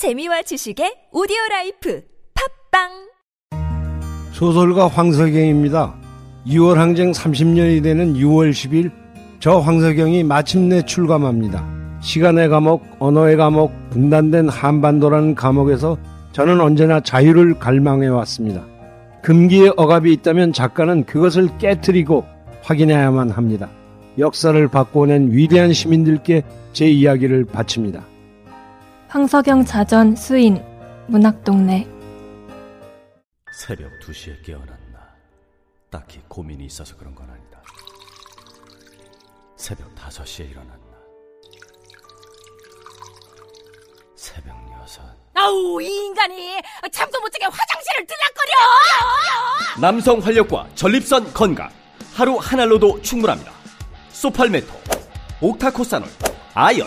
재미와 지식의 오디오 라이프 팟빵 소설가 황석영입니다. 6월 항쟁 30년이 되는 6월 10일 저 황석영이 마침내 출감합니다. 시간의 감옥, 언어의 감옥, 분단된 한반도라는 감옥에서 저는 언제나 자유를 갈망해 왔습니다. 금기의 억압이 있다면 작가는 그것을 깨뜨리고 확인해야만 합니다. 역사를 바꿔낸 위대한 시민들께 제 이야기를 바칩니다. 황석영 자전 수인 문학동네 새벽 2시에 깨어났나. 딱히 고민이 있어서 그런 건 아니다. 새벽 5시에 일어났나. 새벽 6. 아우 이 인간이 잠도 못 자게 화장실을 들락거려 남성 활력과 전립선 건강. 하루 한 알로도 충분합니다. 소팔메토, 옥타코사놀, 아연,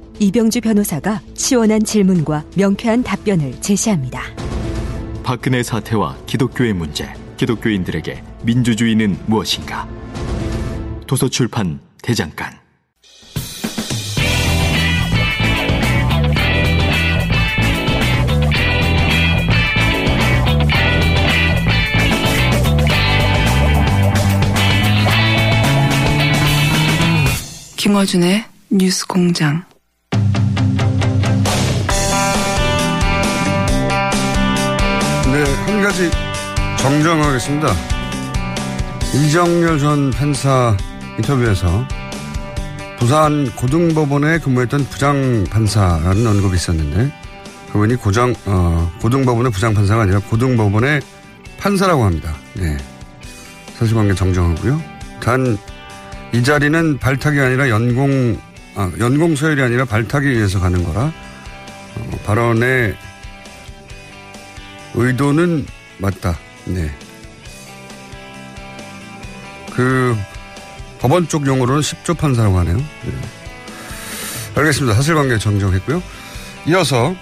이병주 변호사가 시원한 질문과 명쾌한 답변을 제시합니다. 박근혜 사태와 기독교의 문제 기독교인들에게 민주주의는 무엇인가 도서출판 대장간 김어준의 뉴스 공장. 가지 정정하겠습니다. 이정열 전 판사 인터뷰에서 부산 고등법원에 근무했던 부장판사라는 언급이 있었는데 그분이 고장, 어, 고등법원의 부장판사가 아니라 고등법원의 판사라고 합니다. 네. 사실관계 정정하고요. 단, 이 자리는 발탁이 아니라 연공, 아, 연공 서열이 아니라 발탁에 의해서 가는 거라, 어, 발언의 의도는 맞다. 네. 그 법원 쪽 용어로는 10조 판사라고 하네요. 네. 알겠습니다. 사실관계 정정했고요. 이어서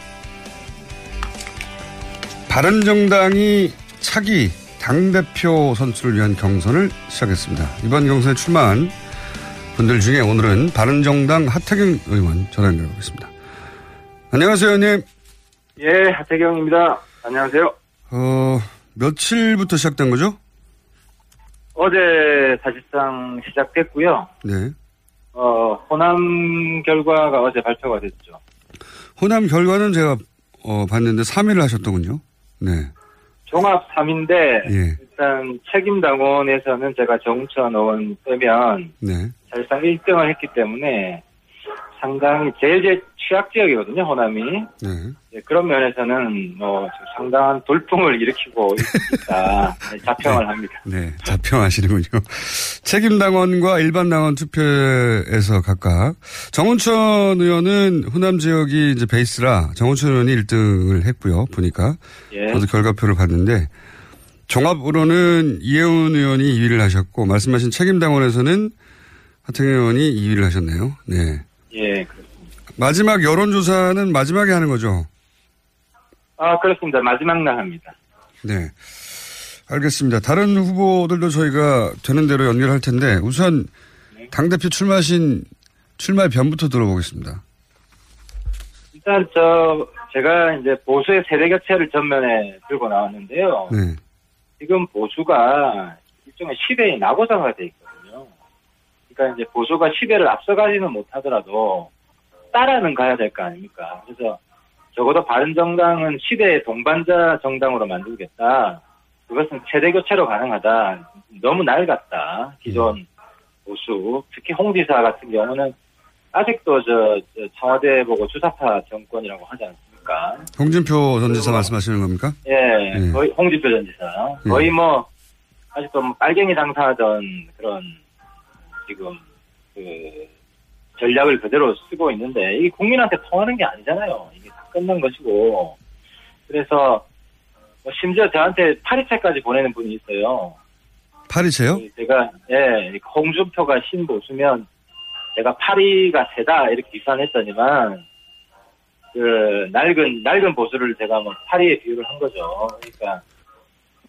바른정당이 차기 당대표 선출을 위한 경선을 시작했습니다. 이번 경선에 출마한 분들 중에 오늘은 바른정당 하태경 의원 전화 연결하겠습니다. 안녕하세요, 의원님. 예, 하태경입니다. 안녕하세요. 어, 며칠부터 시작된 거죠? 어제 사실상 시작됐고요. 네. 어, 호남 결과가 어제 발표가 됐죠. 호남 결과는 제가 어, 봤는데 3위를 하셨더군요. 네. 종합 3인데 예. 일단 책임 당원에서는 제가 정천 의원 빼면 네. 사실상 1등을 했기 때문에 상당히 제일 제 취약 지역이거든요, 호남이. 네. 예, 그런 면에서는 뭐 상당한 돌풍을 일으키고 있다 네, 자평을 합니다. 네. 자평하시는군요. 책임당원과 일반당원 투표에서 각각 정운천 의원은 호남 지역이 이제 베이스라 정운천 의원이 1등을 했고요. 보니까 예. 저도 결과표를 봤는데 종합으로는 이혜훈 의원이 2위를 하셨고 말씀하신 책임당원에서는 하태경 의원이 2위를 하셨네요. 네. 예, 그렇습니다. 마지막 여론조사는 마지막에 하는 거죠. 아, 그렇습니다. 마지막 날 합니다. 네. 알겠습니다. 다른 후보들도 저희가 되는 대로 연결할 텐데 우선 당대표 출마하신 출마의 변부터 들어보겠습니다. 일단 저 제가 이제 보수의 세대 교체를 전면에 들고 나왔는데요. 네. 지금 보수가 일종의 시대의 낙오자가 돼 있거든요. 그러니까 이제 보수가 시대를 앞서가지는 못하더라도 따라는 가야 될 거 아닙니까? 그래서 적어도 바른정당은 시대의 동반자 정당으로 만들겠다. 그것은 세대 교체로 가능하다. 너무 낡았다. 기존 보수, 특히 홍 지사 같은 경우는 아직도 저, 저 청와대 보고 주사파 정권이라고 하지 않습니까? 홍준표 전 지사 말씀하시는 겁니까? 예, 예. 거의 홍준표 전 지사. 거의 뭐 아직도 뭐 빨갱이 당사하던 그런 지금 그 전략을 그대로 쓰고 있는데 이게 국민한테 통하는 게 아니잖아요. 끝난 것이고 그래서 뭐 심지어 저한테 파리채까지 보내는 분이 있어요. 파리채요? 제가 예 홍준표가 신보수면 제가 파리가 세다 이렇게 비판했더니만 그 낡은 낡은 보수를 제가 뭐 파리에 비유를 한 거죠. 그러니까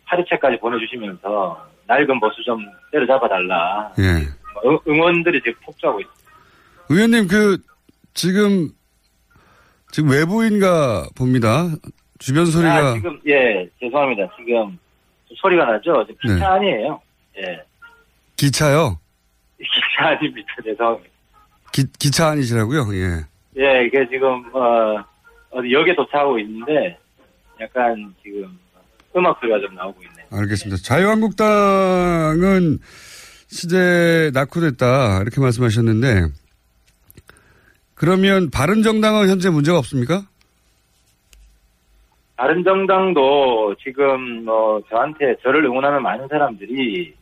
파리채까지 보내주시면서 낡은 보수 좀 때려잡아 달라. 예. 뭐 응원들이 지금 폭주하고 있습니다. 의원님 그 지금 지금 외부인가 봅니다. 주변 소리가 아, 지금 예 죄송합니다. 지금 소리가 나죠. 지금 기차 네. 아니에요. 예 기차요. 기차 아닙니다. 죄송합니다. 기, 기차 아니시라고요? 예. 예 이게 지금 어 어디 역에 도착하고 있는데 약간 지금 음악 소리가 좀 나오고 있네요. 알겠습니다. 자유한국당은 시대 낙후됐다 이렇게 말씀하셨는데 그러면 바른정당은 현재 문제가 없습니까? 다른 정당도 지금 뭐 저한테 저를 응원하는 많은 사람들이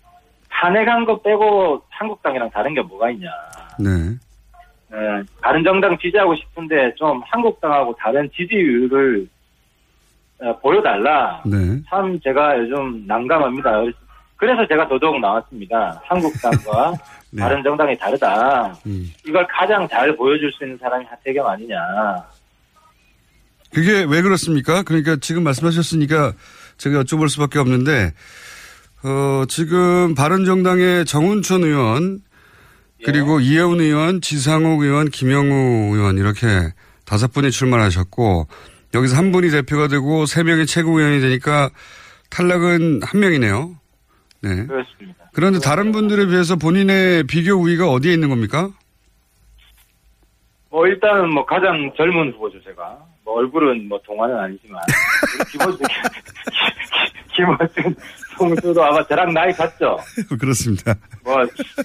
탄핵한 거 빼고 한국당이랑 다른 게 뭐가 있냐. 네. 예, 다른 정당 지지하고 싶은데 좀 한국당하고 다른 지지율을 어, 보여달라. 네. 참 제가 요즘 난감합니다. 그래서 제가 더더욱 나왔습니다. 한국당과 네. 다른 정당이 다르다. 음. 이걸 가장 잘 보여줄 수 있는 사람이 하태경 아니냐. 그게 왜 그렇습니까? 그러니까 지금 말씀하셨으니까 제가 여쭤볼 수밖에 없는데 어, 지금 바른정당의 정운천 의원 그리고 이혜훈 의원, 지상욱 의원, 김영우 의원 이렇게 다섯 분이 출마하셨고 여기서 한 분이 대표가 되고 세 명이 최고위원이 되니까 탈락은 한 명이네요. 네. 그렇습니다. 그런데 다른 분들에 비해서 본인의 비교 우위가 어디에 있는 겁니까? 뭐 일단은 뭐 가장 젊은 후보죠 제가. 뭐 얼굴은 뭐 동안은 아니지만 김호준 김호준 송수도 아마 저랑 나이 같죠. 그렇습니다. 뭐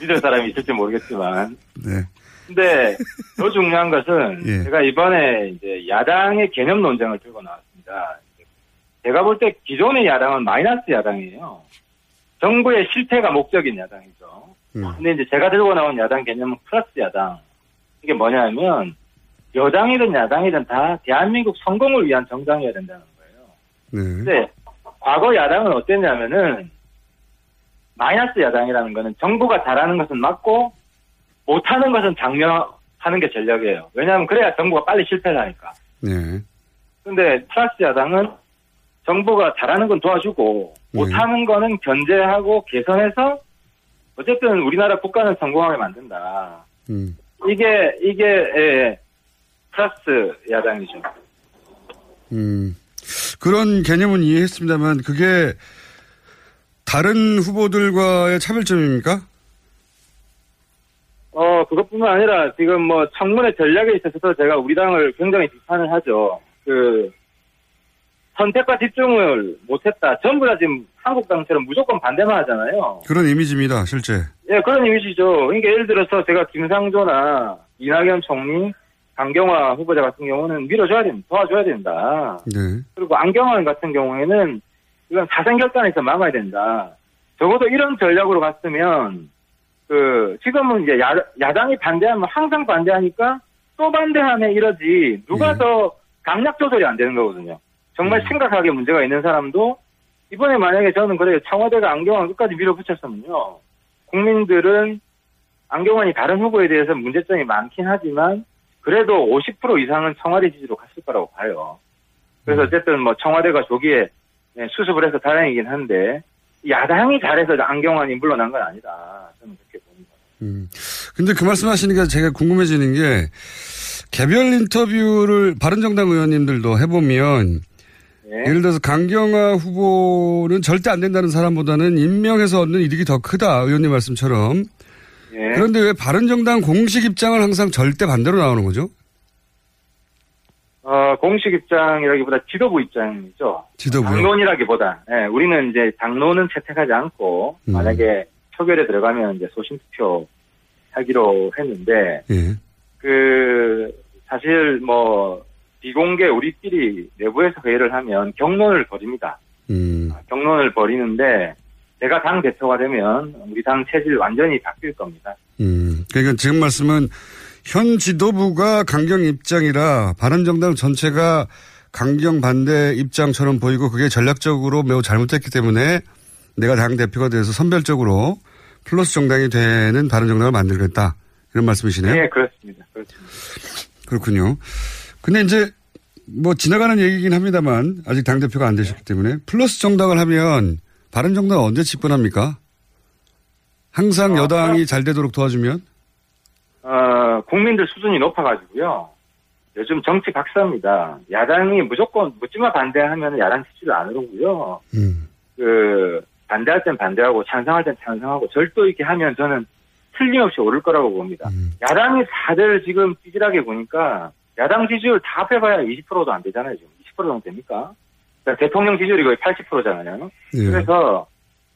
믿을 사람이 있을지 모르겠지만. 네. 근데 더 중요한 것은 예. 제가 이번에 이제 야당의 개념 논쟁을 들고 나왔습니다. 제가 볼 때 기존의 야당은 마이너스 야당이에요. 정부의 실패가 목적인 야당이죠. 음. 근데 이제 제가 들고 나온 야당 개념은 플러스 야당. 이게 뭐냐면 여당이든 야당이든 다 대한민국 성공을 위한 정당이어야 된다는 거예요. 네. 근데 과거 야당은 어땠냐면은 마이너스 야당이라는 거는 정부가 잘하는 것은 맞고 못하는 것은 장려하는 게 전략이에요. 왜냐하면 그래야 정부가 빨리 실패를 하니까. 네. 근데 플러스 야당은 정부가 잘하는 건 도와주고 네. 못하는 거는 견제하고 개선해서 어쨌든 우리나라 국가는 성공하게 만든다. 음. 이게 이게 예, 플러스 야당이죠. 음. 그런 개념은 이해했습니다만 그게 다른 후보들과의 차별점입니까? 어 그것뿐만 아니라 지금 뭐 청문회 전략에 있어서도 제가 우리 당을 굉장히 비판을 하죠. 그 선택과 집중을 못했다. 전부 다 지금 한국당처럼 무조건 반대만 하잖아요. 그런 이미지입니다, 실제. 예, 그런 이미지죠. 그러니까 예를 들어서 제가 김상조나 이낙연 총리, 강경화 후보자 같은 경우는 밀어줘야 됩니다. 도와줘야 된다. 네. 그리고 안경환 같은 경우에는 이건 사생결단에서 막아야 된다. 적어도 이런 전략으로 갔으면 그 지금은 이제 야, 야당이 반대하면 항상 반대하니까 또 반대하면 이러지 누가 더 강약 조절이 안 되는 거거든요. 정말 심각하게 문제가 있는 사람도 이번에 만약에 저는 그래요 청와대가 안경환 끝까지 밀어붙였으면요 국민들은 안경환이 다른 후보에 대해서 문제점이 많긴 하지만 그래도 50% 이상은 청와대 지지로 갔을 거라고 봐요. 그래서 어쨌든 뭐 청와대가 조기에 네, 수습을 해서 다행이긴 한데 야당이 잘해서 안경환이 물러난 건 아니다. 저는 그렇게 봅니다. 음. 근데 그 말씀 하시니까 제가 궁금해지는 게 개별 인터뷰를 바른정당 의원님들도 해보면 네. 예를 들어서 강경화 후보는 절대 안 된다는 사람보다는 임명해서 얻는 이득이 더 크다. 의원님 말씀처럼. 예. 그런데 왜 바른정당 공식 입장을 항상 절대 반대로 나오는 거죠? 어, 공식 입장이라기보다 지도부 입장이죠. 지도부요? 당론이라기보다, 예, 우리는 이제 당론은 채택하지 않고, 음. 만약에 표결에 들어가면 이제 소신투표 하기로 했는데, 예. 그, 사실 뭐, 비공개 우리끼리 내부에서 회의를 하면 경론을 벌입니다. 음. 경론을 벌이는데, 제가 당 대표가 되면 우리 당 체질 완전히 바뀔 겁니다. 음. 그러니까 지금 말씀은 현 지도부가 강경 입장이라 바른정당 전체가 강경 반대 입장처럼 보이고 그게 전략적으로 매우 잘못됐기 때문에 내가 당 대표가 돼서 선별적으로 플러스 정당이 되는 바른 정당을 만들겠다 이런 말씀이시네요. 네, 그렇습니다. 그렇습니다. 그렇군요. 근데 이제 뭐 지나가는 얘기긴 합니다만 아직 당 대표가 안 되셨기 때문에 플러스 정당을 하면 바른 정당 은 언제 집권합니까? 항상 아, 여당이 잘 되도록 도와주면 어, 국민들 수준이 높아가지고요. 요즘 정치 박사입니다. 야당이 무조건 묻지마 반대하면 야당 지지를 안 오르고요. 음. 그 반대할 땐 반대하고 찬성할 땐 찬성하고 절도 있게 하면 저는 틀림없이 오를 거라고 봅니다. 야당이 다들 지금 찌질하게 보니까 야당 지지율 다 합해봐야 20%도 안 되잖아요. 지금 20% 정도 됩니까? 그러니까 대통령 지지율이 거의 80%잖아요. 예. 그래서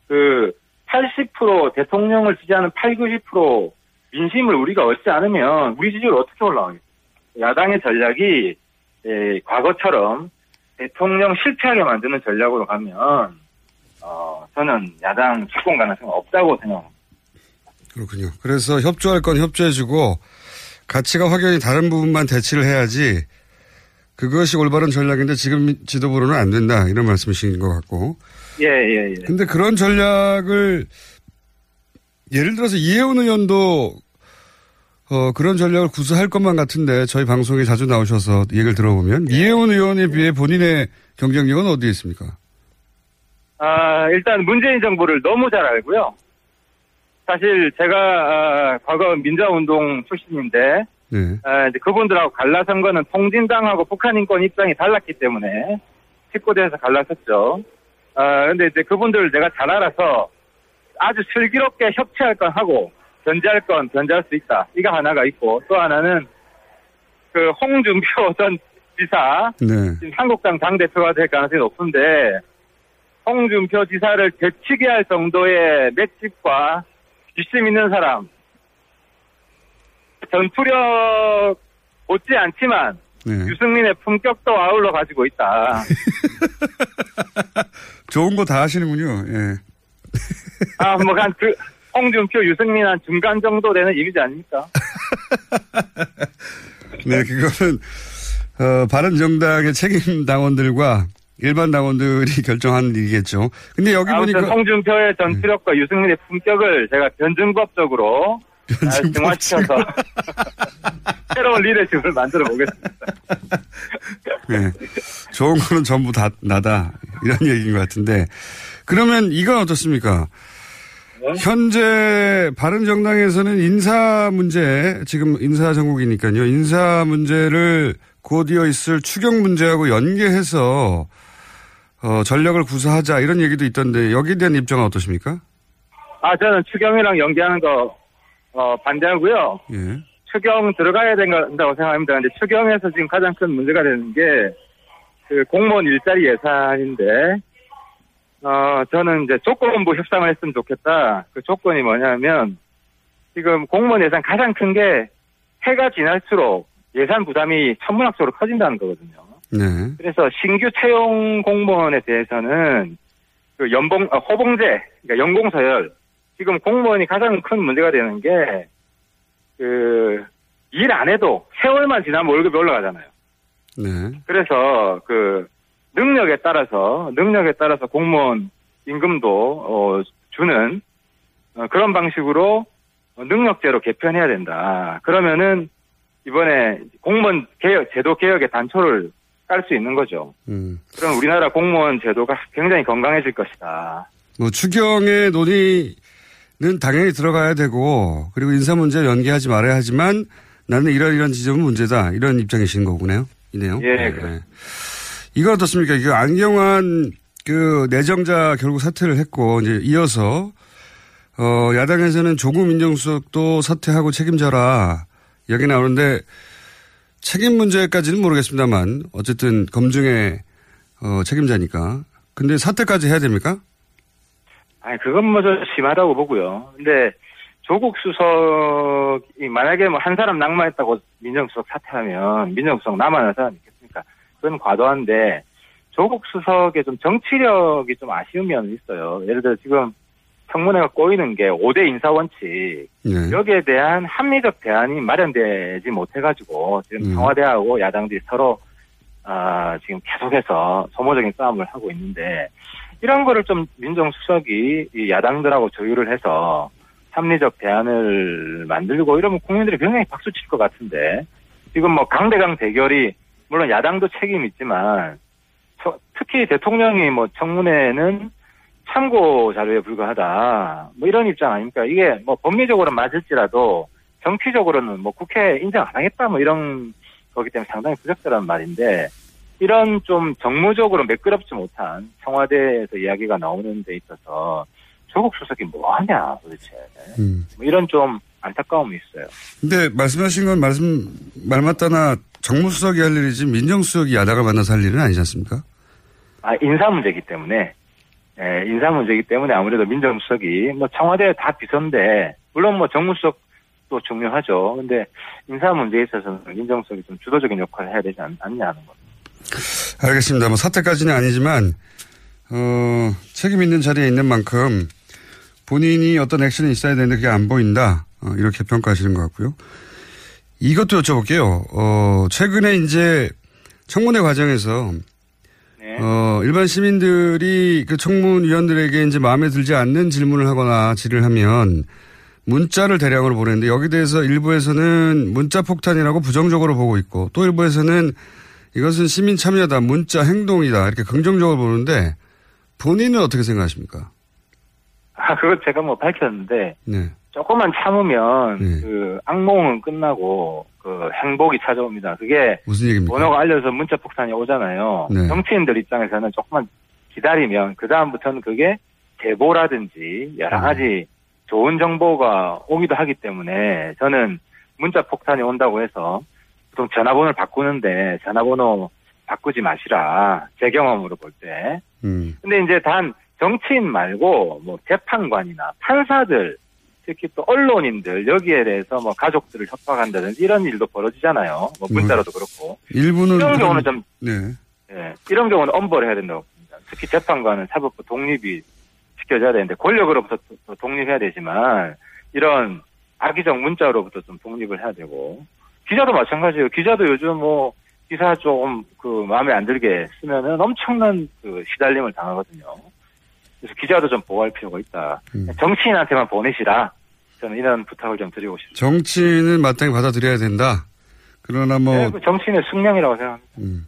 그 80% 대통령을 지지하는 8, 90% 민심을 우리가 얻지 않으면 우리 지지율 어떻게 올라가겠어요? 야당의 전략이 예, 과거처럼 대통령 실패하게 만드는 전략으로 가면 어, 저는 야당 집권 가능성은 없다고 생각합니다. 그렇군요. 그래서 협조할 건 협조해주고 가치가 확연히 다른 부분만 대치를 해야지 그것이 올바른 전략인데 지금 지도부로는 안 된다 이런 말씀이신 것 같고 예, 예, 예. 근데 그런 전략을 예를 들어서 이혜원 의원도 어, 그런 전략을 구사할 것만 같은데 저희 방송에 자주 나오셔서 얘기를 들어보면 이혜원 의원에 비해 본인의 경쟁력은 어디에 있습니까? 아, 일단 문재인 정부를 너무 잘 알고요. 사실 제가 아, 과거 민주화운동 출신인데 네. 아, 이제 그분들하고 갈라선 거는 통진당하고 북한 인권 입장이 달랐기 때문에 19대에서 갈라섰죠. 아, 근데 이제 그분들을 내가 잘 알아서 아주 슬기롭게 협치할 건 하고 견제할 건 견제할 수 있다. 이거 하나가 있고 또 하나는 그 홍준표 전 지사 네. 지금 한국당 당 대표가 될 가능성이 높은데 홍준표 지사를 되치게 할 정도의 맷집과 뒷심 있는 사람 전투력 못지 않지만 네. 유승민의 품격도 아울러 가지고 있다. 좋은 거 다 하시는군요. 예. 아, 뭐, 한, 그, 홍준표, 유승민 한 중간 정도 되는 이미지 아닙니까? 네, 그거는 어, 바른 정당의 책임 당원들과 일반 당원들이 결정하는 일이겠죠. 근데 여기 보니까 홍준표의 전투력과 유승민의 품격을 제가 변증법적으로 잘 증화시켜서 새로운 리더십을 만들어 보겠습니다. 네, 좋은 거는 전부 다 나다 이런 얘기인 것 같은데 그러면 이건 어떻습니까? 현재 바른정당에서는 인사 문제 지금 인사 정국이니까요. 인사 문제를 곧이어 있을 추경 문제하고 연계해서 어, 전략을 구사하자 이런 얘기도 있던데 여기에 대한 입장은 어떠십니까? 아, 저는 추경이랑 연계하는 거, 어, 반대하고요. 예. 추경 들어가야 된다고 생각합니다. 근데 추경에서 지금 가장 큰 문제가 되는 게, 그 공무원 일자리 예산인데, 어, 저는 이제 조건부 협상을 했으면 좋겠다. 그 조건이 뭐냐면, 지금 공무원 예산 가장 큰 게 해가 지날수록 예산 부담이 천문학적으로 커진다는 거거든요. 네. 그래서 신규 채용 공무원에 대해서는 그 연봉, 어, 호봉제, 그러니까 연공 서열. 지금 공무원이 가장 큰 문제가 되는 게, 그, 일 안 해도 세월만 지나면 월급이 올라가잖아요. 네. 그래서 그, 능력에 따라서, 능력에 따라서 공무원 임금도, 어, 주는, 어, 그런 방식으로 어, 능력제로 개편해야 된다. 그러면은, 이번에 공무원 개혁, 제도 개혁의 단초를 깔 수 있는 거죠. 음. 그럼 우리나라 공무원 제도가 굉장히 건강해질 것이다. 뭐 추경의 논의는 당연히 들어가야 되고 그리고 인사 문제 연계하지 말아야 하지만 나는 이런 이런 지점은 문제다 이런 입장이신 거군요. 이네요. 예, 네. 그렇습니다. 이거 어떻습니까? 이거 안경환 그 내정자 결국 사퇴를 했고 이제 이어서 어 야당에서는 조국 민정수석도 사퇴하고 책임져라 여기 나오는데 책임 문제까지는 모르겠습니다만 어쨌든 검증의 어, 책임자니까. 근데 사퇴까지 해야 됩니까? 아니, 그건 뭐 좀 심하다고 보고요. 근데 조국 수석이 만약에 뭐 한 사람 낙마했다고 민정수석 사퇴하면 민정수석 남아는 사람 있겠습니까? 그건 과도한데 조국 수석의 좀 정치력이 좀 아쉬운 면은 있어요. 예를 들어 지금 청문회가 꼬이는 게 5대 인사 원칙 네. 여기에 대한 합리적 대안이 마련되지 못해가지고 지금 음. 청와대하고 야당들이 서로 아, 지금 계속해서 소모적인 싸움을 하고 있는데 이런 거를 좀 민정수석이 이 야당들하고 조율을 해서 합리적 대안을 만들고 이러면 국민들이 굉장히 박수 칠 것 같은데 지금 뭐 강대강 대결이 물론 야당도 책임이 있지만 저- 특히 대통령이 뭐 청문회는 참고 자료에 불과하다 뭐 이런 입장 아닙니까 이게 뭐 법리적으로는 맞을지라도 정치적으로는 뭐 국회 인정 안 하겠다 뭐 이런 거기 때문에 상당히 부적절한 말인데 이런 좀 정무적으로 매끄럽지 못한 청와대에서 이야기가 나오는 데 있어서 조국 수석이 뭐 하냐 도대체 음. 뭐 이런 좀 안타까움이 있어요. 근데 말씀하신 건 말씀 말 맞다나 정무수석이 할 일이지 민정수석이 야당을 만나서 할 일은 아니지 않습니까? 아 인사 문제이기 때문에 예, 인사 문제이기 때문에 아무래도 민정수석이 뭐 청와대 다 비서인데 물론 뭐 정무수석도 중요하죠. 근데 인사 문제에 있어서는 민정수석이 좀 주도적인 역할을 해야 되지 않, 않냐 하는 거죠. 알겠습니다. 뭐 사태까지는 아니지만 어, 책임 있는 자리에 있는 만큼 본인이 어떤 액션이 있어야 되는데 그게 안 보인다. 어, 이렇게 평가하시는 것 같고요. 이것도 여쭤볼게요. 어, 최근에 이제 청문회 과정에서 네. 어, 일반 시민들이 그 청문위원들에게 이제 마음에 들지 않는 질문을 하거나 질의를 하면 문자를 대량으로 보내는데 여기 대해서 일부에서는 문자 폭탄이라고 부정적으로 보고 있고 또 일부에서는 이것은 시민 참여다, 문자 행동이다 이렇게 긍정적으로 보는데 본인은 어떻게 생각하십니까? 아 그거 제가 뭐 밝혔는데 네. 조금만 참으면 네. 그 악몽은 끝나고 그 행복이 찾아옵니다. 그게 무슨 얘기입니까? 번호가 알려서 문자 폭탄이 오잖아요. 네. 정치인들 입장에서는 조금만 기다리면 그 다음부터는 그게 제보라든지 여러 음. 가지 좋은 정보가 오기도 하기 때문에 저는 문자 폭탄이 온다고 해서 보통 전화번호를 바꾸는데 전화번호 바꾸지 마시라 제 경험으로 볼 때. 음. 근데 이제 단 정치인 말고 뭐 재판관이나 판사들 특히 또 언론인들 여기에 대해서 뭐 가족들을 협박한다든지 이런 일도 벌어지잖아요. 뭐 문자로도 그렇고 일부는 이런 경우는 좀 네. 예, 이런 경우는 엄벌해야 된다고 봅니다. 특히 재판관은 사법부 독립이 지켜져야 되는데 권력으로부터 독립해야 되지만 이런 악의적 문자로부터 좀 독립을 해야 되고 기자도 마찬가지예요. 기자도 요즘 뭐 기사 조금 그 마음에 안 들게 쓰면은 엄청난 그 시달림을 당하거든요. 그래서 기자도 좀 보호할 필요가 있다. 음. 정치인한테만 보내시라. 저는 이런 부탁을 좀 드리고 싶습니다. 정치인은 마땅히 받아들여야 된다. 그러나 뭐 네, 그 정치인의 숙명이라고 생각합니다. 음.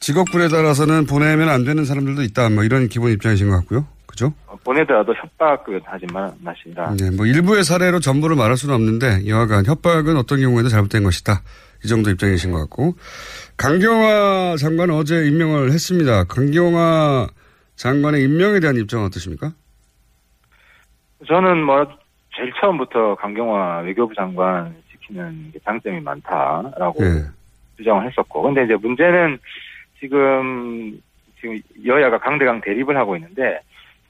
직업군에 따라서는 보내면 안 되는 사람들도 있다. 뭐 이런 기본 입장이신 것 같고요. 그죠? 어, 보내더라도 협박을 하지 마, 마시라. 네, 뭐 일부의 사례로 전부를 말할 수는 없는데 여하간 협박은 어떤 경우에도 잘못된 것이다. 이 정도 입장이신 것 같고 강경화 장관 어제 임명을 했습니다. 강경화 장관의 임명에 대한 입장은 어떠십니까? 저는 뭐 제일 처음부터 강경화 외교부 장관 시키는 게 장점이 많다라고 네. 주장을 했었고, 근데 이제 문제는 지금 지금 여야가 강대강 대립을 하고 있는데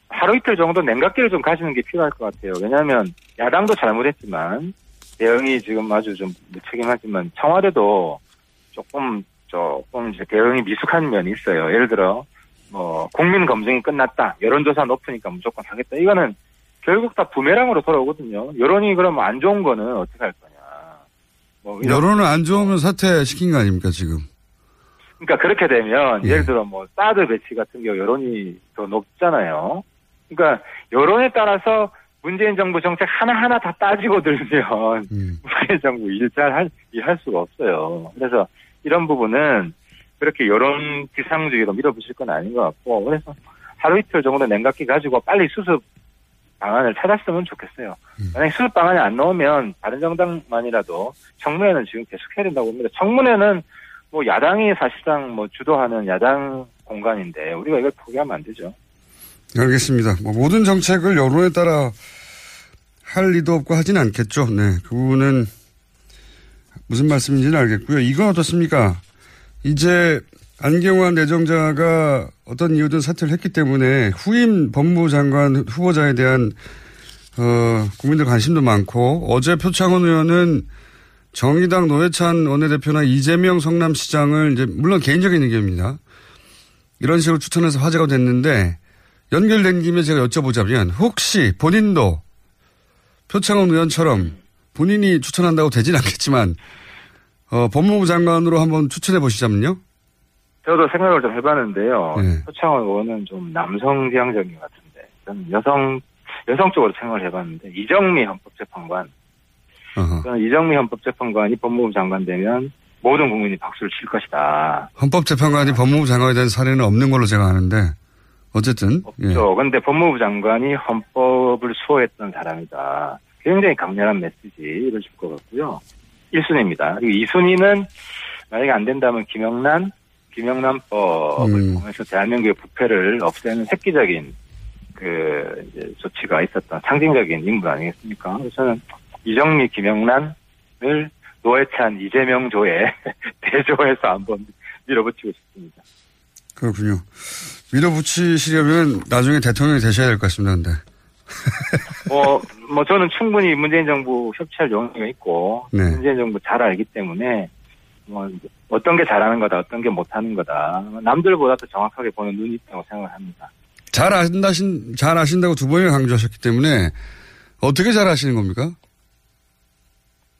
하루 이틀 정도 냉각기를 좀 가지는 게 필요할 것 같아요. 왜냐하면 야당도 잘못했지만 대응이 지금 아주 좀 무책임하지만 청와대도 조금 조금 이제 대응이 미숙한 면이 있어요. 예를 들어 뭐 국민 검증이 끝났다, 여론조사 높으니까 무조건 하겠다. 이거는 결국 다 부메랑으로 돌아오거든요. 여론이 그러면 안 좋은 거는 어떻게 할 거냐. 뭐 여론은 안 좋으면 사퇴시킨 거 아닙니까 지금? 그러니까 그렇게 되면 예. 예를 들어 뭐 사드 배치 같은 경우 여론이 더 높잖아요. 그러니까 여론에 따라서 문재인 정부 정책 하나하나 다 따지고 들면 음. 문재인 정부 일잘 일할 수가 없어요. 그래서 이런 부분은 그렇게 여론 지상주의로 밀어붙일 건 아닌 것 같고 그래서 하루 이틀 정도 냉각기 가지고 빨리 수습 방안을 찾았으면 좋겠어요. 만약에 수습 방안이 안 나오면 다른 정당만이라도 청문회는 지금 계속해야 된다고 봅니다. 청문회는 뭐 야당이 사실상 뭐 주도하는 야당 공간인데 우리가 이걸 포기하면 안 되죠. 알겠습니다. 뭐 모든 정책을 여론에 따라 할 리도 없고 하진 않겠죠. 네. 그 부분은 무슨 말씀인지는 알겠고요. 이건 어떻습니까? 이제 안경환 내정자가 어떤 이유든 사퇴를 했기 때문에 후임 법무부 장관 후보자에 대한 어, 국민들 관심도 많고 어제 표창원 의원은 정의당 노회찬 원내대표나 이재명 성남시장을 이제 물론 개인적인 의견입니다. 이런 식으로 추천해서 화제가 됐는데 연결된 김에 제가 여쭤보자면 혹시 본인도 표창원 의원처럼 본인이 추천한다고 되진 않겠지만 어, 법무부 장관으로 한번 추천해 보시자면요. 저도 생각을 좀 해봤는데요. 네. 표창원 의원은 좀 남성 지향적인 것 같은데 저는 여성 여성 쪽으로 생각을 해봤는데 이정미 헌법재판관 어허. 저는 이정미 헌법재판관이 법무부 장관 되면 모든 국민이 박수를 칠 것이다. 헌법재판관이 법무부 장관에 대한 사례는 없는 걸로 제가 아는데 어쨌든 예. 그렇죠. 근데 법무부 장관이 헌법을 수호했던 사람이다. 굉장히 강렬한 메시지를 줄 것 같고요. 1순위입니다. 그리고 2순위는 만약에 안 된다면 김영란, 김영란법을 음. 통해서 대한민국의 부패를 없애는 획기적인 그 이제 조치가 있었던 상징적인 인물 아니겠습니까? 그래서 저는 이정미, 김영란을 노회찬, 이재명 조에 대조해서 한번 밀어붙이고 싶습니다. 그렇군요. 밀어붙이시려면 나중에 대통령이 되셔야 될 것 같습니다. 근데 뭐, 뭐 저는 충분히 문재인 정부 협치할 용의가 있고 네. 문재인 정부 잘 알기 때문에 뭐 어떤 게 잘하는 거다, 어떤 게 못하는 거다. 남들보다 더 정확하게 보는 눈이 있다고 생각을 합니다. 잘 아신다신 잘 아신다고 두 번이나 강조하셨기 때문에 어떻게 잘 아시는 겁니까?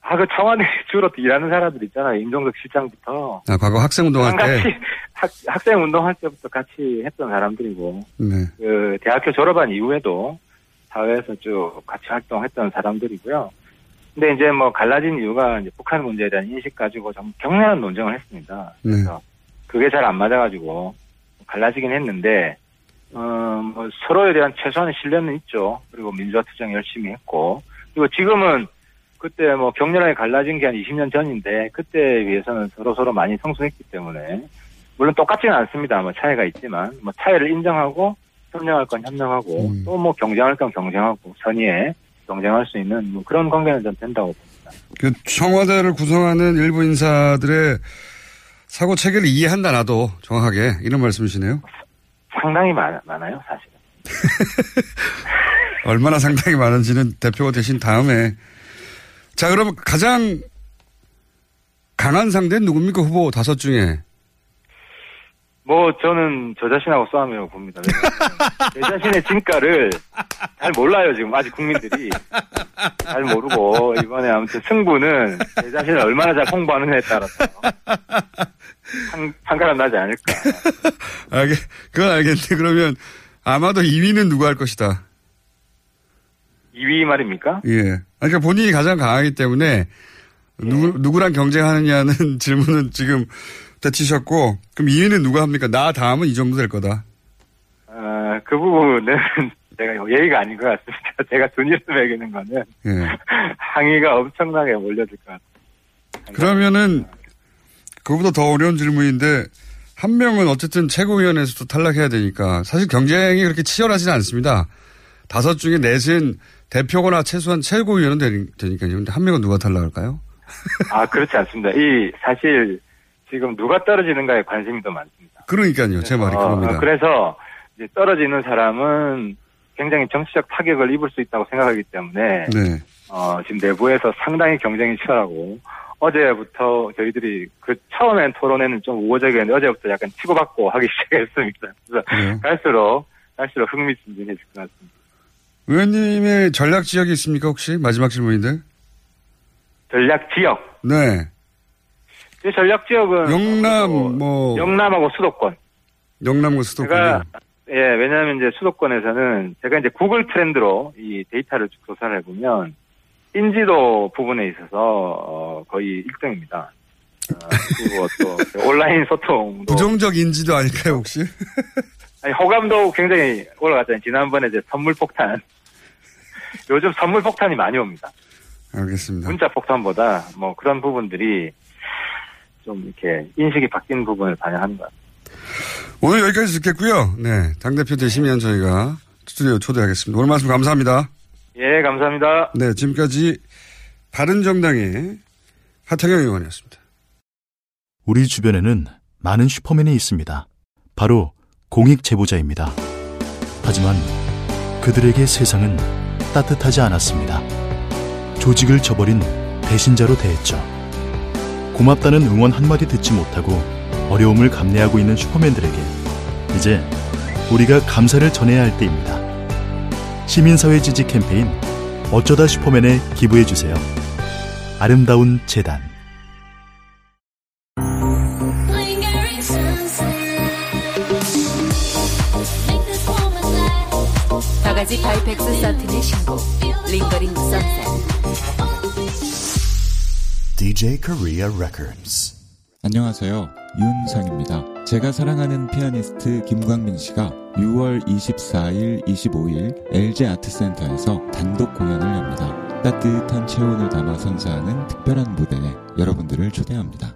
아, 그 청와대 주로 일하는 사람들 있잖아요. 임종석 실장부터. 아, 과거 학생 운동할 같이 때. 학, 학생 운동할 때부터 같이 했던 사람들이고 네. 그 대학교 졸업한 이후에도 사회에서 쭉 같이 활동했던 사람들이고요. 근데 이제 뭐 갈라진 이유가 이제 북한 문제에 대한 인식 가지고 좀 격렬한 논쟁을 했습니다. 네. 그래서 그게 잘 안 맞아가지고 갈라지긴 했는데 어, 뭐 서로에 대한 최소한의 신뢰는 있죠. 그리고 민주화 투쟁 열심히 했고 그리고 지금은 그때 뭐 격렬하게 갈라진 게 한 20년 전인데 그때에 비해서는 서로 서로 많이 성숙했기 때문에 물론 똑같지는 않습니다. 뭐 차이가 있지만 뭐 차이를 인정하고 협력할 건 협력하고 음. 또뭐 경쟁할 건 경쟁하고 선의에 경쟁할 수 있는 뭐 그런 관계는 좀 된다고 봅니다. 그 청와대를 구성하는 일부 인사들의 사고 체계를 이해한다 나도 정확하게 이런 말씀이시네요. 상당히 많, 많아요, 사실은. 얼마나 상당히 많은지는 대표가 되신 다음에 자 그럼 가장 강한 상대는 누굽니까 후보 다섯 중에 뭐 저는 저 자신하고 싸움이라고 봅니다. 제 자신의 진가를 잘 몰라요 지금 아직 국민들이 잘 모르고 이번에 아무튼 승부는 제 자신을 얼마나 잘 홍보하느냐에 따라서 판, 판가름 나지 않을까. 알겠 그건 알겠는데 그러면 아마도 2위는 누가 할 것이다. 2위 말입니까? 예. 그러니까 본인이 가장 강하기 때문에 누구 누구랑 경쟁하느냐는 질문은 지금 대치셨고 그럼 2위는 누가 합니까? 나 다음은 이 정도 될 거다. 어, 그 부분은 제가 예의가 아닌 것 같습니다. 제가 돈이를 매기는 거는 예. 항의가 엄청나게 몰려들 것 같아요. 그러면은 그거보다 더 어려운 질문인데 한 명은 어쨌든 최고위원회에서도 탈락해야 되니까 사실 경쟁이 그렇게 치열하지는 않습니다. 다섯 중에 넷은 대표거나 최소한 최고위원은 되니, 되니까요. 근데 한 명은 누가 탈락할까요? 아 그렇지 않습니다. 이 사실 지금 누가 떨어지는가에 관심이 더 많습니다. 그러니까요. 제 말이 어, 그겁니다. 어, 그래서 이제 떨어지는 사람은 굉장히 정치적 타격을 입을 수 있다고 생각하기 때문에 네. 어, 지금 내부에서 상당히 경쟁이 치열하고 어제부터 저희들이 그 처음엔 토론회는 좀 우호적이었는데 어제부터 약간 치고받고 하기 시작했습니다. 그래서 그래요? 갈수록 갈수록 흥미진진해질 것 같습니다. 의원님의 전략 지역이 있습니까 혹시? 마지막 질문인데. 전략 지역. 네. 제 전략 지역은 영남 뭐 영남하고 수도권. 영남과 수도권. 제가 예 왜냐하면 이제 수도권에서는 제가 이제 구글 트렌드로 이 데이터를 쭉 조사를 해보면 인지도 부분에 있어서 어, 거의 1등입니다. 어, 그리고 또 온라인 소통도 부정적 인지도 아닐까요 혹시? 아니, 호감도 굉장히 올라갔잖아요. 지난번에 이제 선물 폭탄. 요즘 선물 폭탄이 많이 옵니다. 알겠습니다. 문자 폭탄보다 뭐 그런 부분들이 좀 이렇게 인식이 바뀐 부분을 반영하는 것 같아요. 오늘 여기까지 듣겠고요. 네. 당대표 되시면 저희가 스튜디오 초대하겠습니다. 오늘 말씀 감사합니다. 예, 감사합니다. 네. 지금까지 바른정당의 하태경 의원이었습니다. 우리 주변에는 많은 슈퍼맨이 있습니다. 바로 공익 제보자입니다. 하지만 그들에게 세상은 따뜻하지 않았습니다. 조직을 저버린 배신자로 대했죠. 고맙다는 응원 한마디 듣지 못하고 어려움을 감내하고 있는 슈퍼맨들에게 이제 우리가 감사를 전해야 할 때입니다. 시민사회 지지 캠페인 어쩌다 슈퍼맨에 기부해주세요. 아름다운 재단 바가지 파이팩스 서틴의 신곡 링거링 선셋 DJ Korea Records. 안녕하세요. 윤상입니다. 제가 사랑하는 피아니스트 김광민 씨가 6월 24일, 25일 LG 아트센터에서 단독 공연을 엽니다. 따뜻한 체온을 담아 선사하는 특별한 무대에 여러분들을 초대합니다.